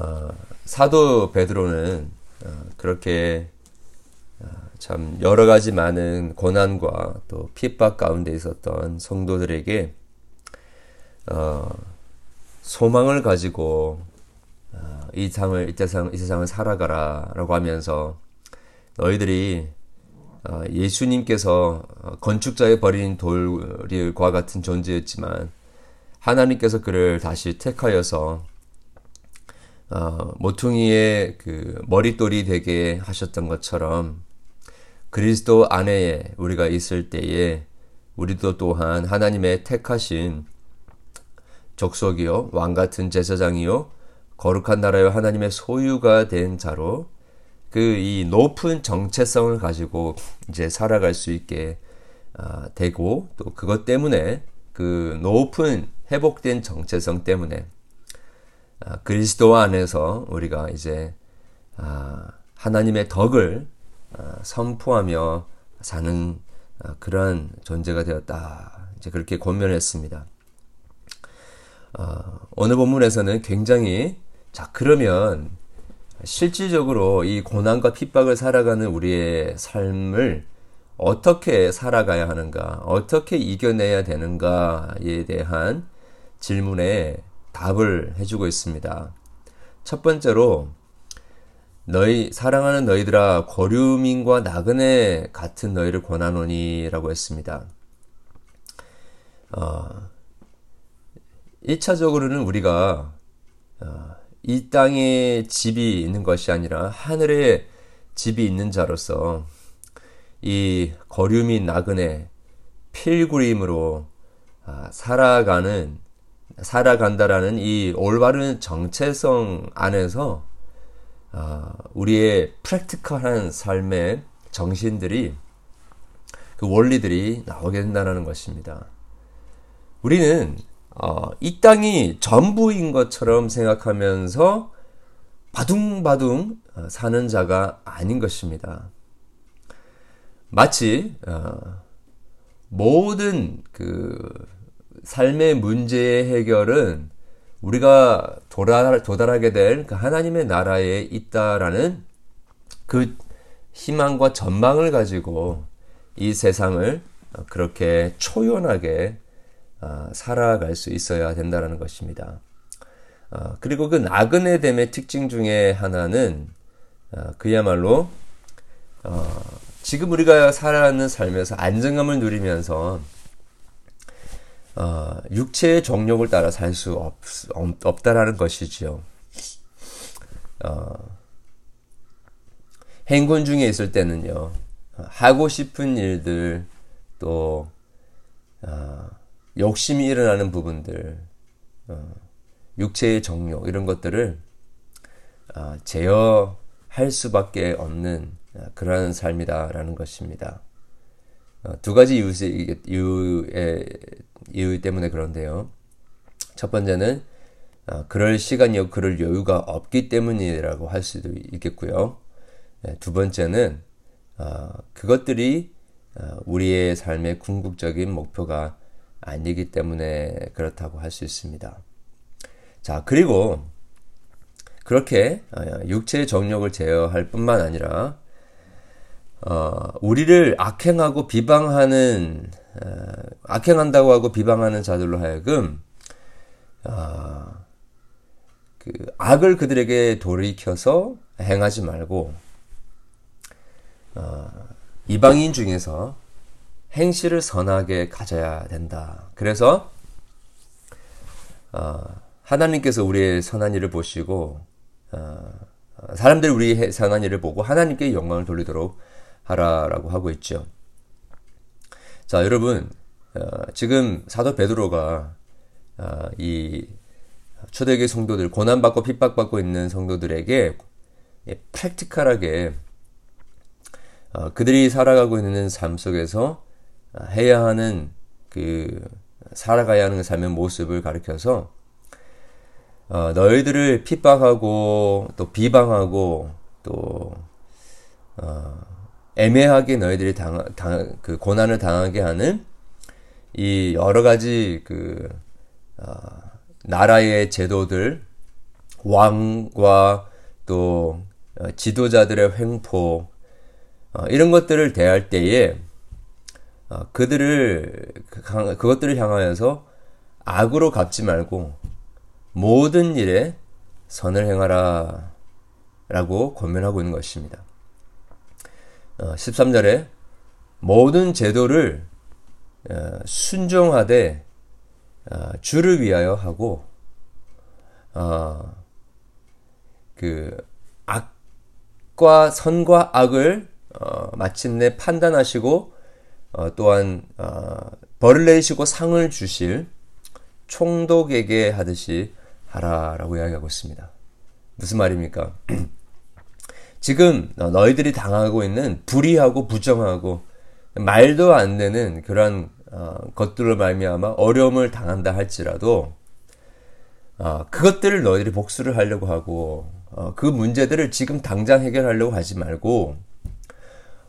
어, 사도 베드로는 어, 그렇게 어, 참 여러 가지 많은 고난과 또 핍박 가운데 있었던 성도들에게 어, 소망을 가지고 어, 이 상을 이 세상 이 세상을 살아가라라고 하면서 너희들이 어, 예수님께서 건축자의 버린 돌과 같은 존재였지만 하나님께서 그를 다시 택하여서 어, 모퉁이의 그 머릿돌이 되게 하셨던 것처럼 그리스도 안에 우리가 있을 때에 우리도 또한 하나님의 택하신 족속이요 왕 같은 제사장이요 거룩한 나라요 하나님의 소유가 된 자로 그 이 높은 정체성을 가지고 이제 살아갈 수 있게 어, 되고 또 그것 때문에 그 높은 회복된 정체성 때문에 아, 그리스도 안에서 우리가 이제 아, 하나님의 덕을 아, 선포하며 사는 그러한 존재가 되었다. 이제 그렇게 권면했습니다. 오늘 본문에서는 굉장히 자 그러면 실질적으로 이 고난과 핍박을 살아가는 우리의 삶을 어떻게 살아가야 하는가, 어떻게 이겨내야 되는가에 대한 질문에 답을 해주고 있습니다. 첫 번째로 너희 사랑하는 너희들아 고류민과 나그네 같은 너희를 권하노니라고 했습니다. 어, 1차적으로는 우리가 어, 이 땅에 집이 있는 것이 아니라 하늘에 집이 있는 자로서 이 거류민 나그네 필그림으로 아, 살아가는 살아간다라는 이 올바른 정체성 안에서 어, 우리의 프랙티컬한 삶의 정신들이 그 원리들이 나오게 된다는 것입니다. 우리는 어, 이 땅이 전부인 것처럼 생각하면서 바둥바둥 어, 사는 자가 아닌 것입니다. 마치 어, 모든 그 삶의 문제의 해결은 우리가 도달, 도달하게 될 그 하나님의 나라에 있다라는 그 희망과 전망을 가지고 이 세상을 그렇게 초연하게 아, 살아갈 수 있어야 된다는 것입니다. 아, 그리고 그 나그네 됨의 특징 중에 하나는 아, 그야말로 어, 지금 우리가 살아가는 삶에서 안정감을 누리면서 어, 육체의 정욕을 따라 살 수 없, 다라는 것이지요. 어, 행군 중에 있을 때는요, 하고 싶은 일들, 또, 어, 욕심이 일어나는 부분들, 어, 육체의 정욕, 이런 것들을 어, 제어할 수밖에 없는 어, 그러한 삶이다라는 것입니다. 어, 두 가지 이유의, 이유의 이유 때문에 그런데요. 첫 번째는 어, 그럴 시간이요, 그럴 여유가 없기 때문이라고 할 수도 있겠고요. 네, 두 번째는 어, 그것들이 어, 우리의 삶의 궁극적인 목표가 아니기 때문에 그렇다고 할 수 있습니다. 자, 그리고 그렇게 육체의 정력을 제어할 뿐만 아니라 어, 우리를 악행하고 비방하는 어, 악행한다고 하고 비방하는 자들로 하여금 어, 그 악을 그들에게 돌이켜서 행하지 말고 어, 이방인 중에서 행실을 선하게 가져야 된다. 그래서 어, 하나님께서 우리의 선한 일을 보시고 어, 사람들이 우리의 선한 일을 보고 하나님께 영광을 돌리도록 하라라고 하고 있죠. 자, 여러분, 어, 지금 사도 베드로가 어, 이 초대교회 성도들 고난받고 핍박받고 있는 성도들에게 예, 프랙티컬하게 어, 그들이 살아가고 있는 삶 속에서 해야 하는 그 살아가야 하는 삶의 모습을 가리켜서 어, 너희들을 핍박하고 또 비방하고 또 어, 애매하게 너희들이 당, 당, 그 고난을 당하게 하는 이 여러 가지 그, 어, 나라의 제도들, 왕과 또 어, 지도자들의 횡포 어, 이런 것들을 대할 때에 어, 그들을 그, 그것들을 향하여서 악으로 갚지 말고 모든 일에 선을 행하라 라고 권면하고 있는 것입니다. 13절에 모든 제도를 순종하되 주를 위하여 하고 그 악과 선과 악을 어, 마침내 판단하시고 어, 또한 어, 벌을 내리시고 상을 주실 총독에게 하듯이 하라라고 이야기하고 있습니다. 무슨 말입니까? 지금 너희들이 당하고 있는 불의하고 부정하고 말도 안 되는 그러한 어, 것들로 말미암아 어려움을 당한다 할지라도 어, 그것들을 너희들이 복수를 하려고 하고 어, 그 문제들을 지금 당장 해결하려고 하지 말고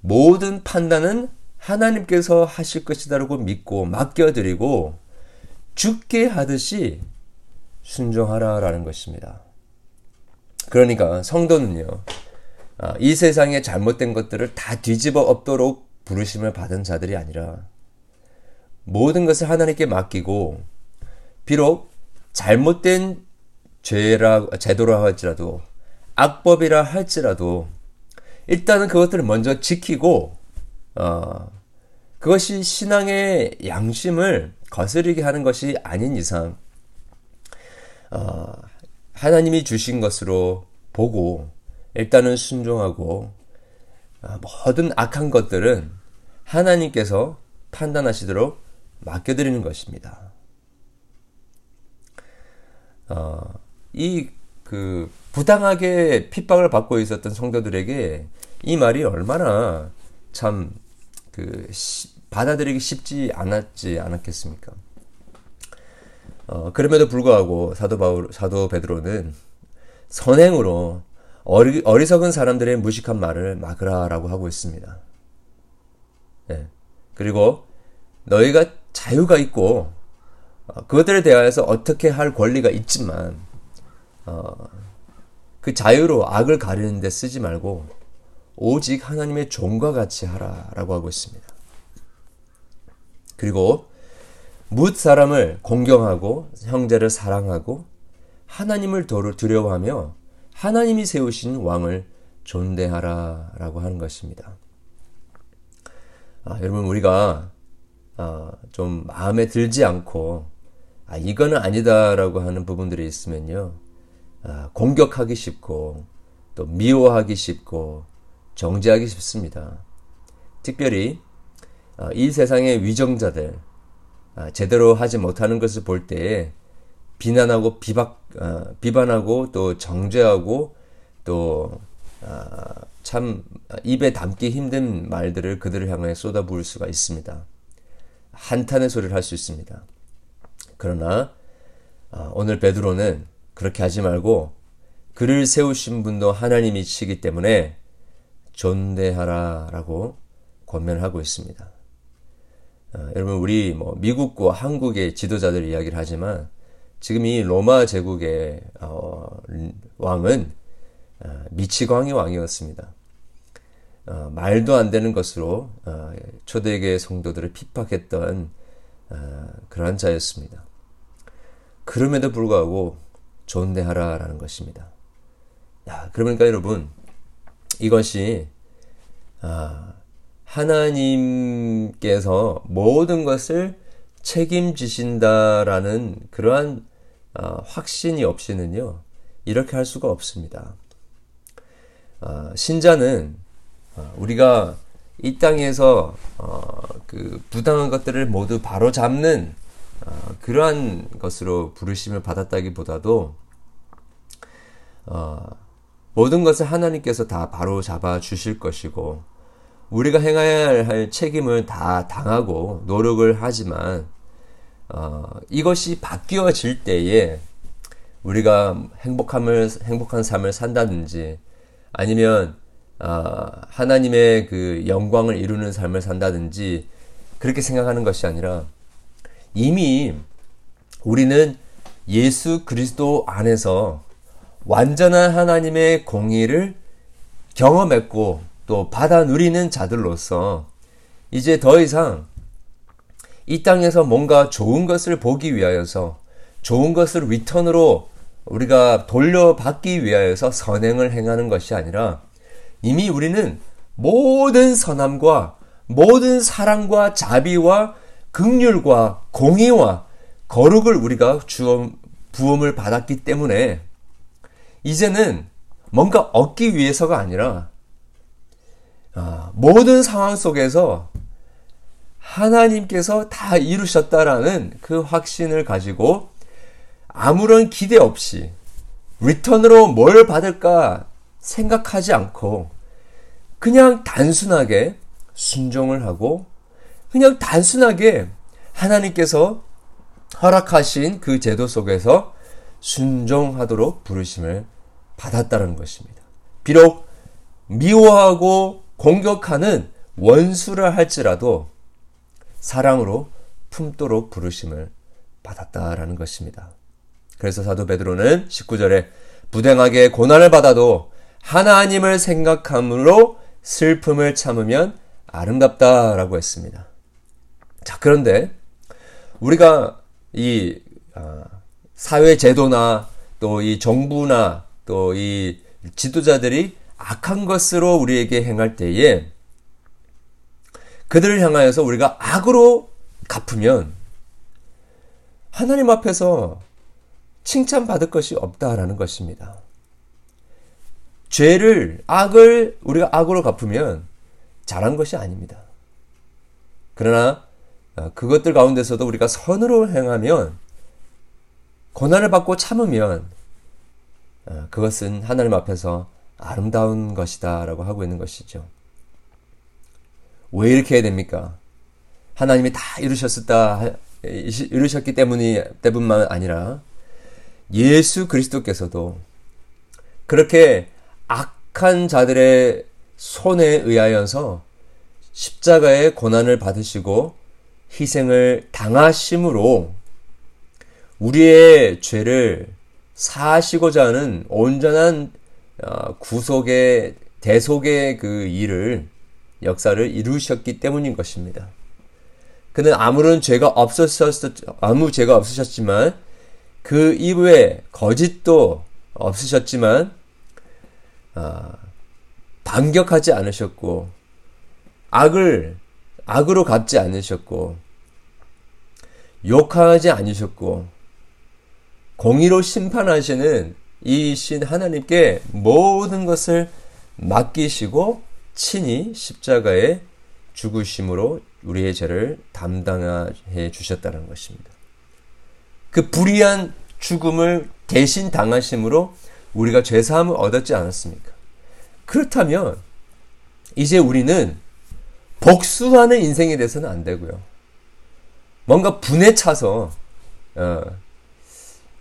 모든 판단은 하나님께서 하실 것이다라고 믿고 맡겨드리고 죽게 하듯이 순종하라라는 것입니다. 그러니까 성도는요, 아, 이 세상에 잘못된 것들을 다 뒤집어 엎도록 부르심을 받은 자들이 아니라 모든 것을 하나님께 맡기고 비록 잘못된 죄라 제도라 할지라도 악법이라 할지라도 일단은 그것들을 먼저 지키고 어, 그것이 신앙의 양심을 거스르게 하는 것이 아닌 이상 어, 하나님이 주신 것으로 보고 일단은 순종하고 어, 모든 악한 것들은 하나님께서 판단하시도록 맡겨드리는 것입니다. 어, 이그 부당하게 핍박을 받고 있었던 성도들에게 이 말이 얼마나 참 그 받아들이기 쉽지 않았지 않았겠습니까? 어, 그럼에도 불구하고 사도 바울 사도 베드로는 선행으로 어리, 어리석은 사람들의 무식한 말을 막으라라고 하고 있습니다. 네. 그리고 너희가 자유가 있고 어, 그것들에 대하여서 어떻게 할 권리가 있지만 어, 그 자유로 악을 가리는 데 쓰지 말고 오직 하나님의 종과 같이 하라라고 하고 있습니다. 그리고 묻 사람을 공경하고 형제를 사랑하고 하나님을 두려워하며 하나님이 세우신 왕을 존대하라 라고 하는 것입니다. 아, 여러분 우리가 아, 좀 마음에 들지 않고 아, 이거는 아니다라고 하는 부분들이 있으면요. 아, 공격하기 쉽고 또 미워하기 쉽고 정죄하기 쉽습니다. 특별히 아, 이 세상의 위정자들 아, 제대로 하지 못하는 것을 볼 때에 비난하고 비박 비반하고 또 정죄하고 또참 입에 담기 힘든 말들을 그들을 향해 쏟아부을 수가 있습니다. 한탄의 소리를 할 수 있습니다. 그러나 오늘 베드로는 그렇게 하지 말고 그를 세우신 분도 하나님이시기 때문에 존대하라라고 권면하고 있습니다. 어, 여러분 우리 뭐 미국과 한국의 지도자들 이야기를 하지만 지금 이 로마 제국의 어, 왕은 어, 미치광이 왕이었습니다. 어, 말도 안 되는 것으로 어, 초대교회 성도들을 핍박했던 어, 그러한 자였습니다. 그럼에도 불구하고 존대하라라는 것입니다. 야, 그러니까 여러분 이것이 아, 하나님께서 모든 것을 책임지신다라는 그러한 아, 확신이 없이는요 이렇게 할 수가 없습니다. 아, 신자는 아, 우리가 이 땅에서 어, 그 부당한 것들을 모두 바로 잡는 어, 그러한 것으로 부르심을 받았다기보다도 어, 모든 것을 하나님께서 다 바로 잡아 주실 것이고 우리가 행해야 할 책임을 다 당하고 노력을 하지만 어, 이것이 바뀌어질 때에 우리가 행복함을 행복한 삶을 산다든지 아니면 어, 하나님의 그 영광을 이루는 삶을 산다든지 그렇게 생각하는 것이 아니라 이미 우리는 예수 그리스도 안에서 완전한 하나님의 공의를 경험했고 또 받아 누리는 자들로서 이제 더 이상 이 땅에서 뭔가 좋은 것을 보기 위하여서 좋은 것을 리턴으로 우리가 돌려받기 위하여서 선행을 행하는 것이 아니라 이미 우리는 모든 선함과 모든 사랑과 자비와 극률과 공의와 거룩을 우리가 주어 부음을 받았기 때문에 이제는 뭔가 얻기 위해서가 아니라 아, 모든 상황 속에서 하나님께서 다 이루셨다라는 그 확신을 가지고 아무런 기대 없이 리턴으로 뭘 받을까 생각하지 않고 그냥 단순하게 순종을 하고 그냥 단순하게 하나님께서 허락하신 그 제도 속에서 순종하도록 부르심을 받았다는 것입니다. 비록 미워하고 공격하는 원수라 할지라도 사랑으로 품도록 부르심을 받았다라는 것입니다. 그래서 사도 베드로는 19절에 부당하게 고난을 받아도 하나님을 생각함으로 슬픔을 참으면 아름답다라고 했습니다. 자, 그런데 우리가 이 아, 사회 제도나 또 이 정부나 또 이 지도자들이 악한 것으로 우리에게 행할 때에 그들을 향하여서 우리가 악으로 갚으면 하나님 앞에서 칭찬받을 것이 없다라는 것입니다. 죄를, 악을 우리가 악으로 갚으면 잘한 것이 아닙니다. 그러나 어, 그것들 가운데서도 우리가 선으로 행하면 고난을 받고 참으면 어, 그것은 하나님 앞에서 아름다운 것이다 라고 하고 있는 것이죠. 왜 이렇게 해야 됩니까? 하나님이 다 이루셨었다, 이루셨기 때문이, 때문만 아니라 예수 그리스도께서도 그렇게 악한 자들의 손에 의하여서 십자가의 고난을 받으시고 희생을 당하심으로 우리의 죄를 사시고자 하는 온전한 어, 구속의 대속의 그 일을 역사를 이루셨기 때문인 것입니다. 그는 아무런 죄가 없으셨 아무 죄가 없으셨지만 그 이후에 거짓도 없으셨지만 아, 반격하지 않으셨고 악을 악으로 갚지 않으셨고 욕하지 않으셨고 공의로 심판하시는 이신 하나님께 모든 것을 맡기시고 친히 십자가에 죽으심으로 우리의 죄를 담당해 주셨다는 것입니다. 그 불의한 죽음을 대신 당하심으로 우리가 죄사함을 얻었지 않았습니까? 그렇다면 이제 우리는 복수하는 인생이 돼서는 안 되고요. 뭔가 분에 차서 어,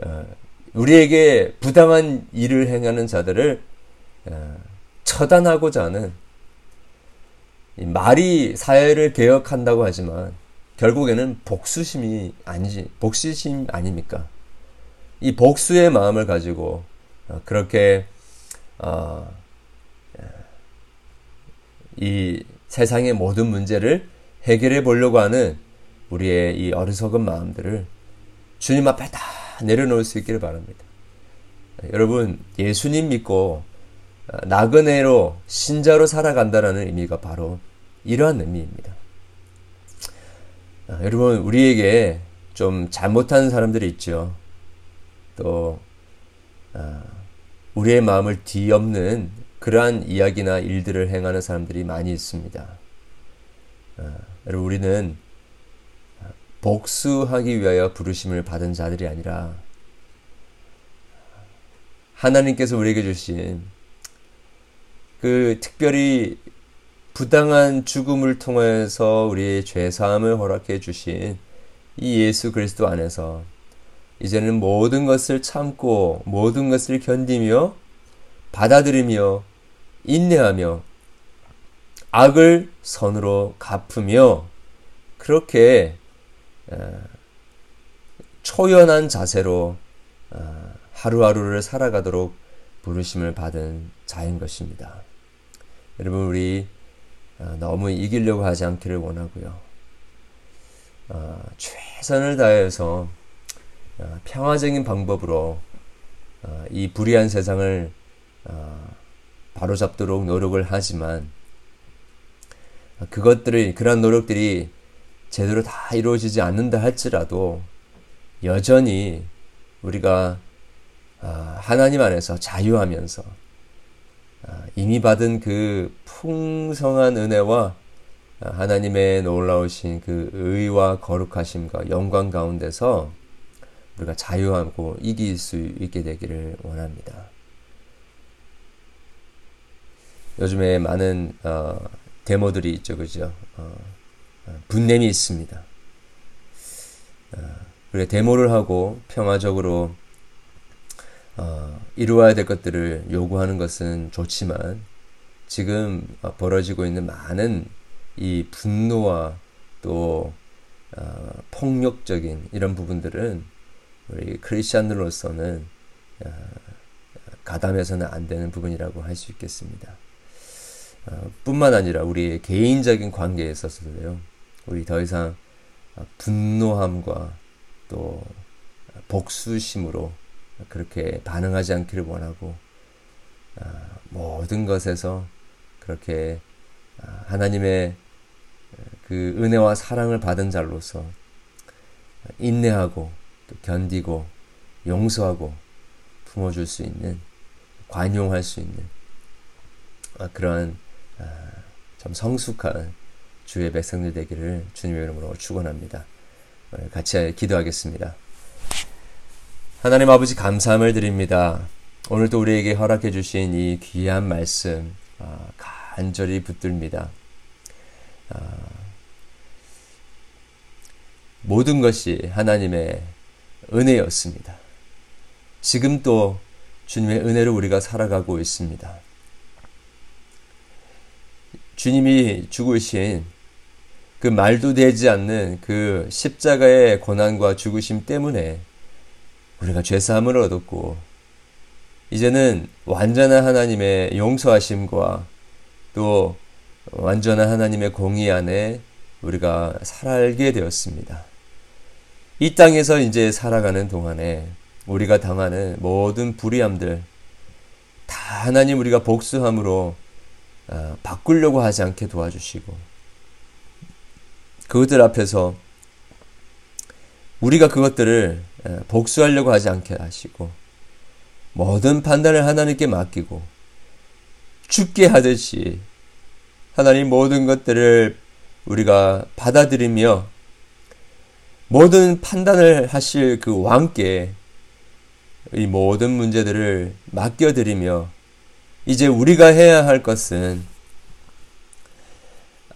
어, 우리에게 부당한 일을 행하는 자들을 어, 처단하고자 하는 말이 사회를 개혁한다고 하지만 결국에는 복수심이 아니지 복수심 아닙니까? 이 복수의 마음을 가지고 어, 그렇게 어, 이 세상의 모든 문제를 해결해 보려고 하는 우리의 이 어리석은 마음들을 주님 앞에 다 내려놓을 수 있기를 바랍니다. 여러분, 예수님 믿고 나그네로 신자로 살아간다라는 의미가 바로 이러한 의미입니다. 여러분, 우리에게 좀 잘못한 사람들이 있죠. 또, 우리의 마음을 뒤엎는 그러한 이야기나 일들을 행하는 사람들이 많이 있습니다. 여러분, 우리는 복수하기 위하여 부르심을 받은 자들이 아니라 하나님께서 우리에게 주신 그 특별히 부당한 죽음을 통해서 우리의 죄 사함을 허락해 주신 이 예수 그리스도 안에서 이제는 모든 것을 참고 모든 것을 견디며 받아들이며 인내하며 악을 선으로 갚으며 그렇게 초연한 자세로 하루하루를 살아가도록 부르심을 받은 자인 것입니다. 여러분 우리 어, 너무 이기려고 하지 않기를 원하고요. 어, 최선을 다해서 어, 평화적인 방법으로 이 불의한 세상을 바로잡도록 노력을 하지만 그것들이 그런 노력들이 제대로 다 이루어지지 않는다 할지라도 여전히 우리가 하나님 안에서 자유하면서 이미 받은 그 풍성한 은혜와 하나님의 놀라우신 그 의와 거룩하심과 영광 가운데서 우리가 자유하고 이길 수 있게 되기를 원합니다. 요즘에 많은 어, 데모들이 있죠, 그죠? 어, 어 분냄이 있습니다. 어, 우리 데모를 하고 평화적으로 어, 이루어야 될 것들을 요구하는 것은 좋지만 지금 벌어지고 있는 많은 이 분노와 또 어, 폭력적인 이런 부분들은 우리 크리스천으로서는 어, 가담해서는 안 되는 부분이라고 할 수 있겠습니다. 어, 뿐만 아니라 우리의 개인적인 관계에 있어서도요. 우리 더 이상 분노함과 또 복수심으로 그렇게 반응하지 않기를 원하고 모든 것에서 그렇게 하나님의 그 은혜와 사랑을 받은 자로서 인내하고 또 견디고 용서하고 품어줄 수 있는 관용할 수 있는 아, 아, 참 성숙한 주의 백성들 되기를 주님의 이름으로 축원합니다. 같이 기도하겠습니다. 하나님 아버지 감사함을 드립니다. 오늘도 우리에게 허락해 주신 이 귀한 말씀 아, 간절히 붙듭니다. 모든 것이 하나님의 은혜였습니다. 지금 또 주님의 은혜로 우리가 살아가고 있습니다. 주님이 죽으신 그 말도 되지 않는 그 십자가의 고난과 죽으심 때문에 우리가 죄사함을 얻었고 이제는 완전한 하나님의 용서하심과 또 완전한 하나님의 공의 안에 우리가 살게 되었습니다. 이 땅에서 이제 살아가는 동안에 우리가 당하는 모든 불의함들 다 하나님 우리가 복수함으로 어, 바꾸려고 하지 않게 도와주시고 그것들 앞에서 우리가 그것들을 어, 복수하려고 하지 않게 하시고 모든 판단을 하나님께 맡기고 죽게 하듯이 하나님 모든 것들을 우리가 받아들이며 모든 판단을 하실 그 왕께 이 모든 문제들을 맡겨드리며 이제 우리가 해야 할 것은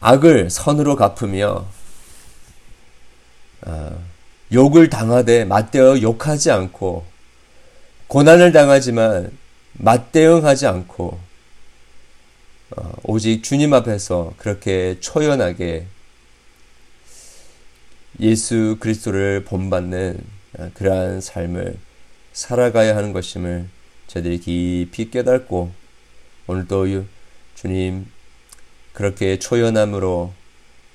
악을 선으로 갚으며 어, 욕을 당하되 맞대어 욕하지 않고 고난을 당하지만 맞대응하지 않고 어, 오직 주님 앞에서 그렇게 초연하게 예수 그리스도를 본받는 어, 그러한 삶을 살아가야 하는 것임을 저들이 깊이 깨닫고 오늘도 주님 그렇게 초연함으로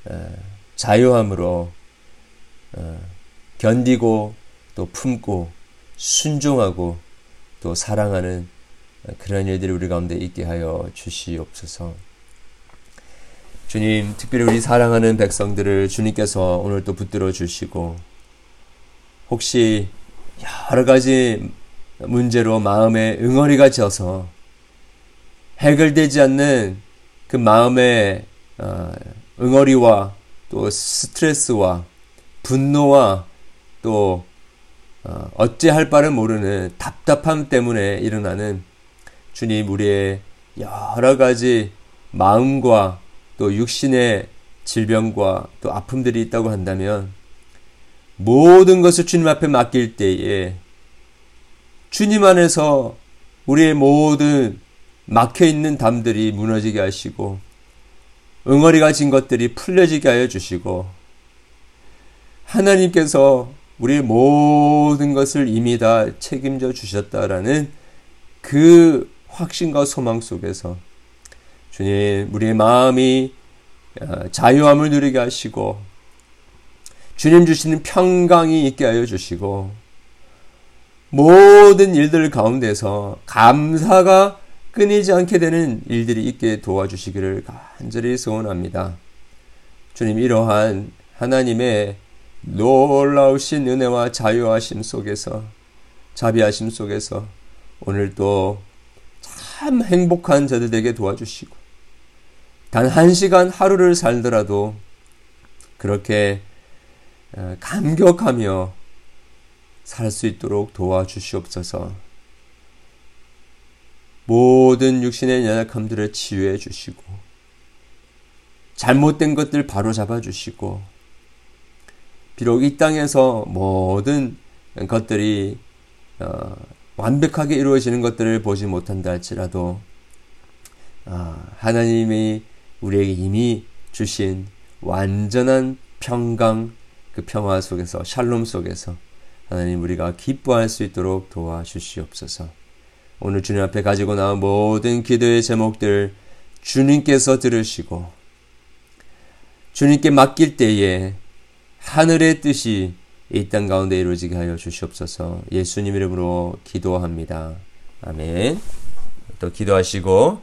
어, 자유함으로 어, 견디고 또 품고 순종하고 또 사랑하는 그런 일들이 우리 가운데 있게 하여 주시옵소서. 주님, 특별히 우리 사랑하는 백성들을 주님께서 오늘 또 붙들어 주시고, 혹시 여러 가지 문제로 마음에 응어리가 져서 해결되지 않는 그 마음의 어, 응어리와 또 스트레스와 분노와 또 어, 어찌할 바를 모르는 답답함 때문에 일어나는 주님 우리의 여러 가지 마음과 또 육신의 질병과 또 아픔들이 있다고 한다면 모든 것을 주님 앞에 맡길 때에 주님 안에서 우리의 모든 막혀 있는 담들이 무너지게 하시고 응어리가 진 것들이 풀려지게 하여 주시고 하나님께서 우리의 모든 것을 이미 다 책임져 주셨다라는 그 확신과 소망 속에서 주님 우리의 마음이 어, 자유함을 누리게 하시고 주님 주시는 평강이 있게 하여 주시고 모든 일들 가운데서 감사가 끊이지 않게 되는 일들이 있게 도와주시기를 간절히 소원합니다. 주님 이러한 하나님의 놀라우신 은혜와 자유하심 속에서 자비하심 속에서 오늘도 참 행복한 저들 에게 도와주시고 단 한 시간 하루를 살더라도 그렇게 어, 감격하며 살 수 있도록 도와주시옵소서. 모든 육신의 연약함들을 치유해 주시고 잘못된 것들 바로 잡아 주시고 비록 이 땅에서 모든 것들이 어, 완벽하게 이루어지는 것들을 보지 못한다 할지라도 어, 하나님이 우리에게 이미 주신 완전한 평강 그 평화 속에서 샬롬 속에서 하나님 우리가 기뻐할 수 있도록 도와주시옵소서. 오늘 주님 앞에 가지고 나온 모든 기도의 제목들 주님께서 들으시고 주님께 맡길 때에 하늘의 뜻이 이 땅 가운데 이루어지게 하여 주시옵소서 예수님 이름으로 기도합니다. 아멘. 또 기도하시고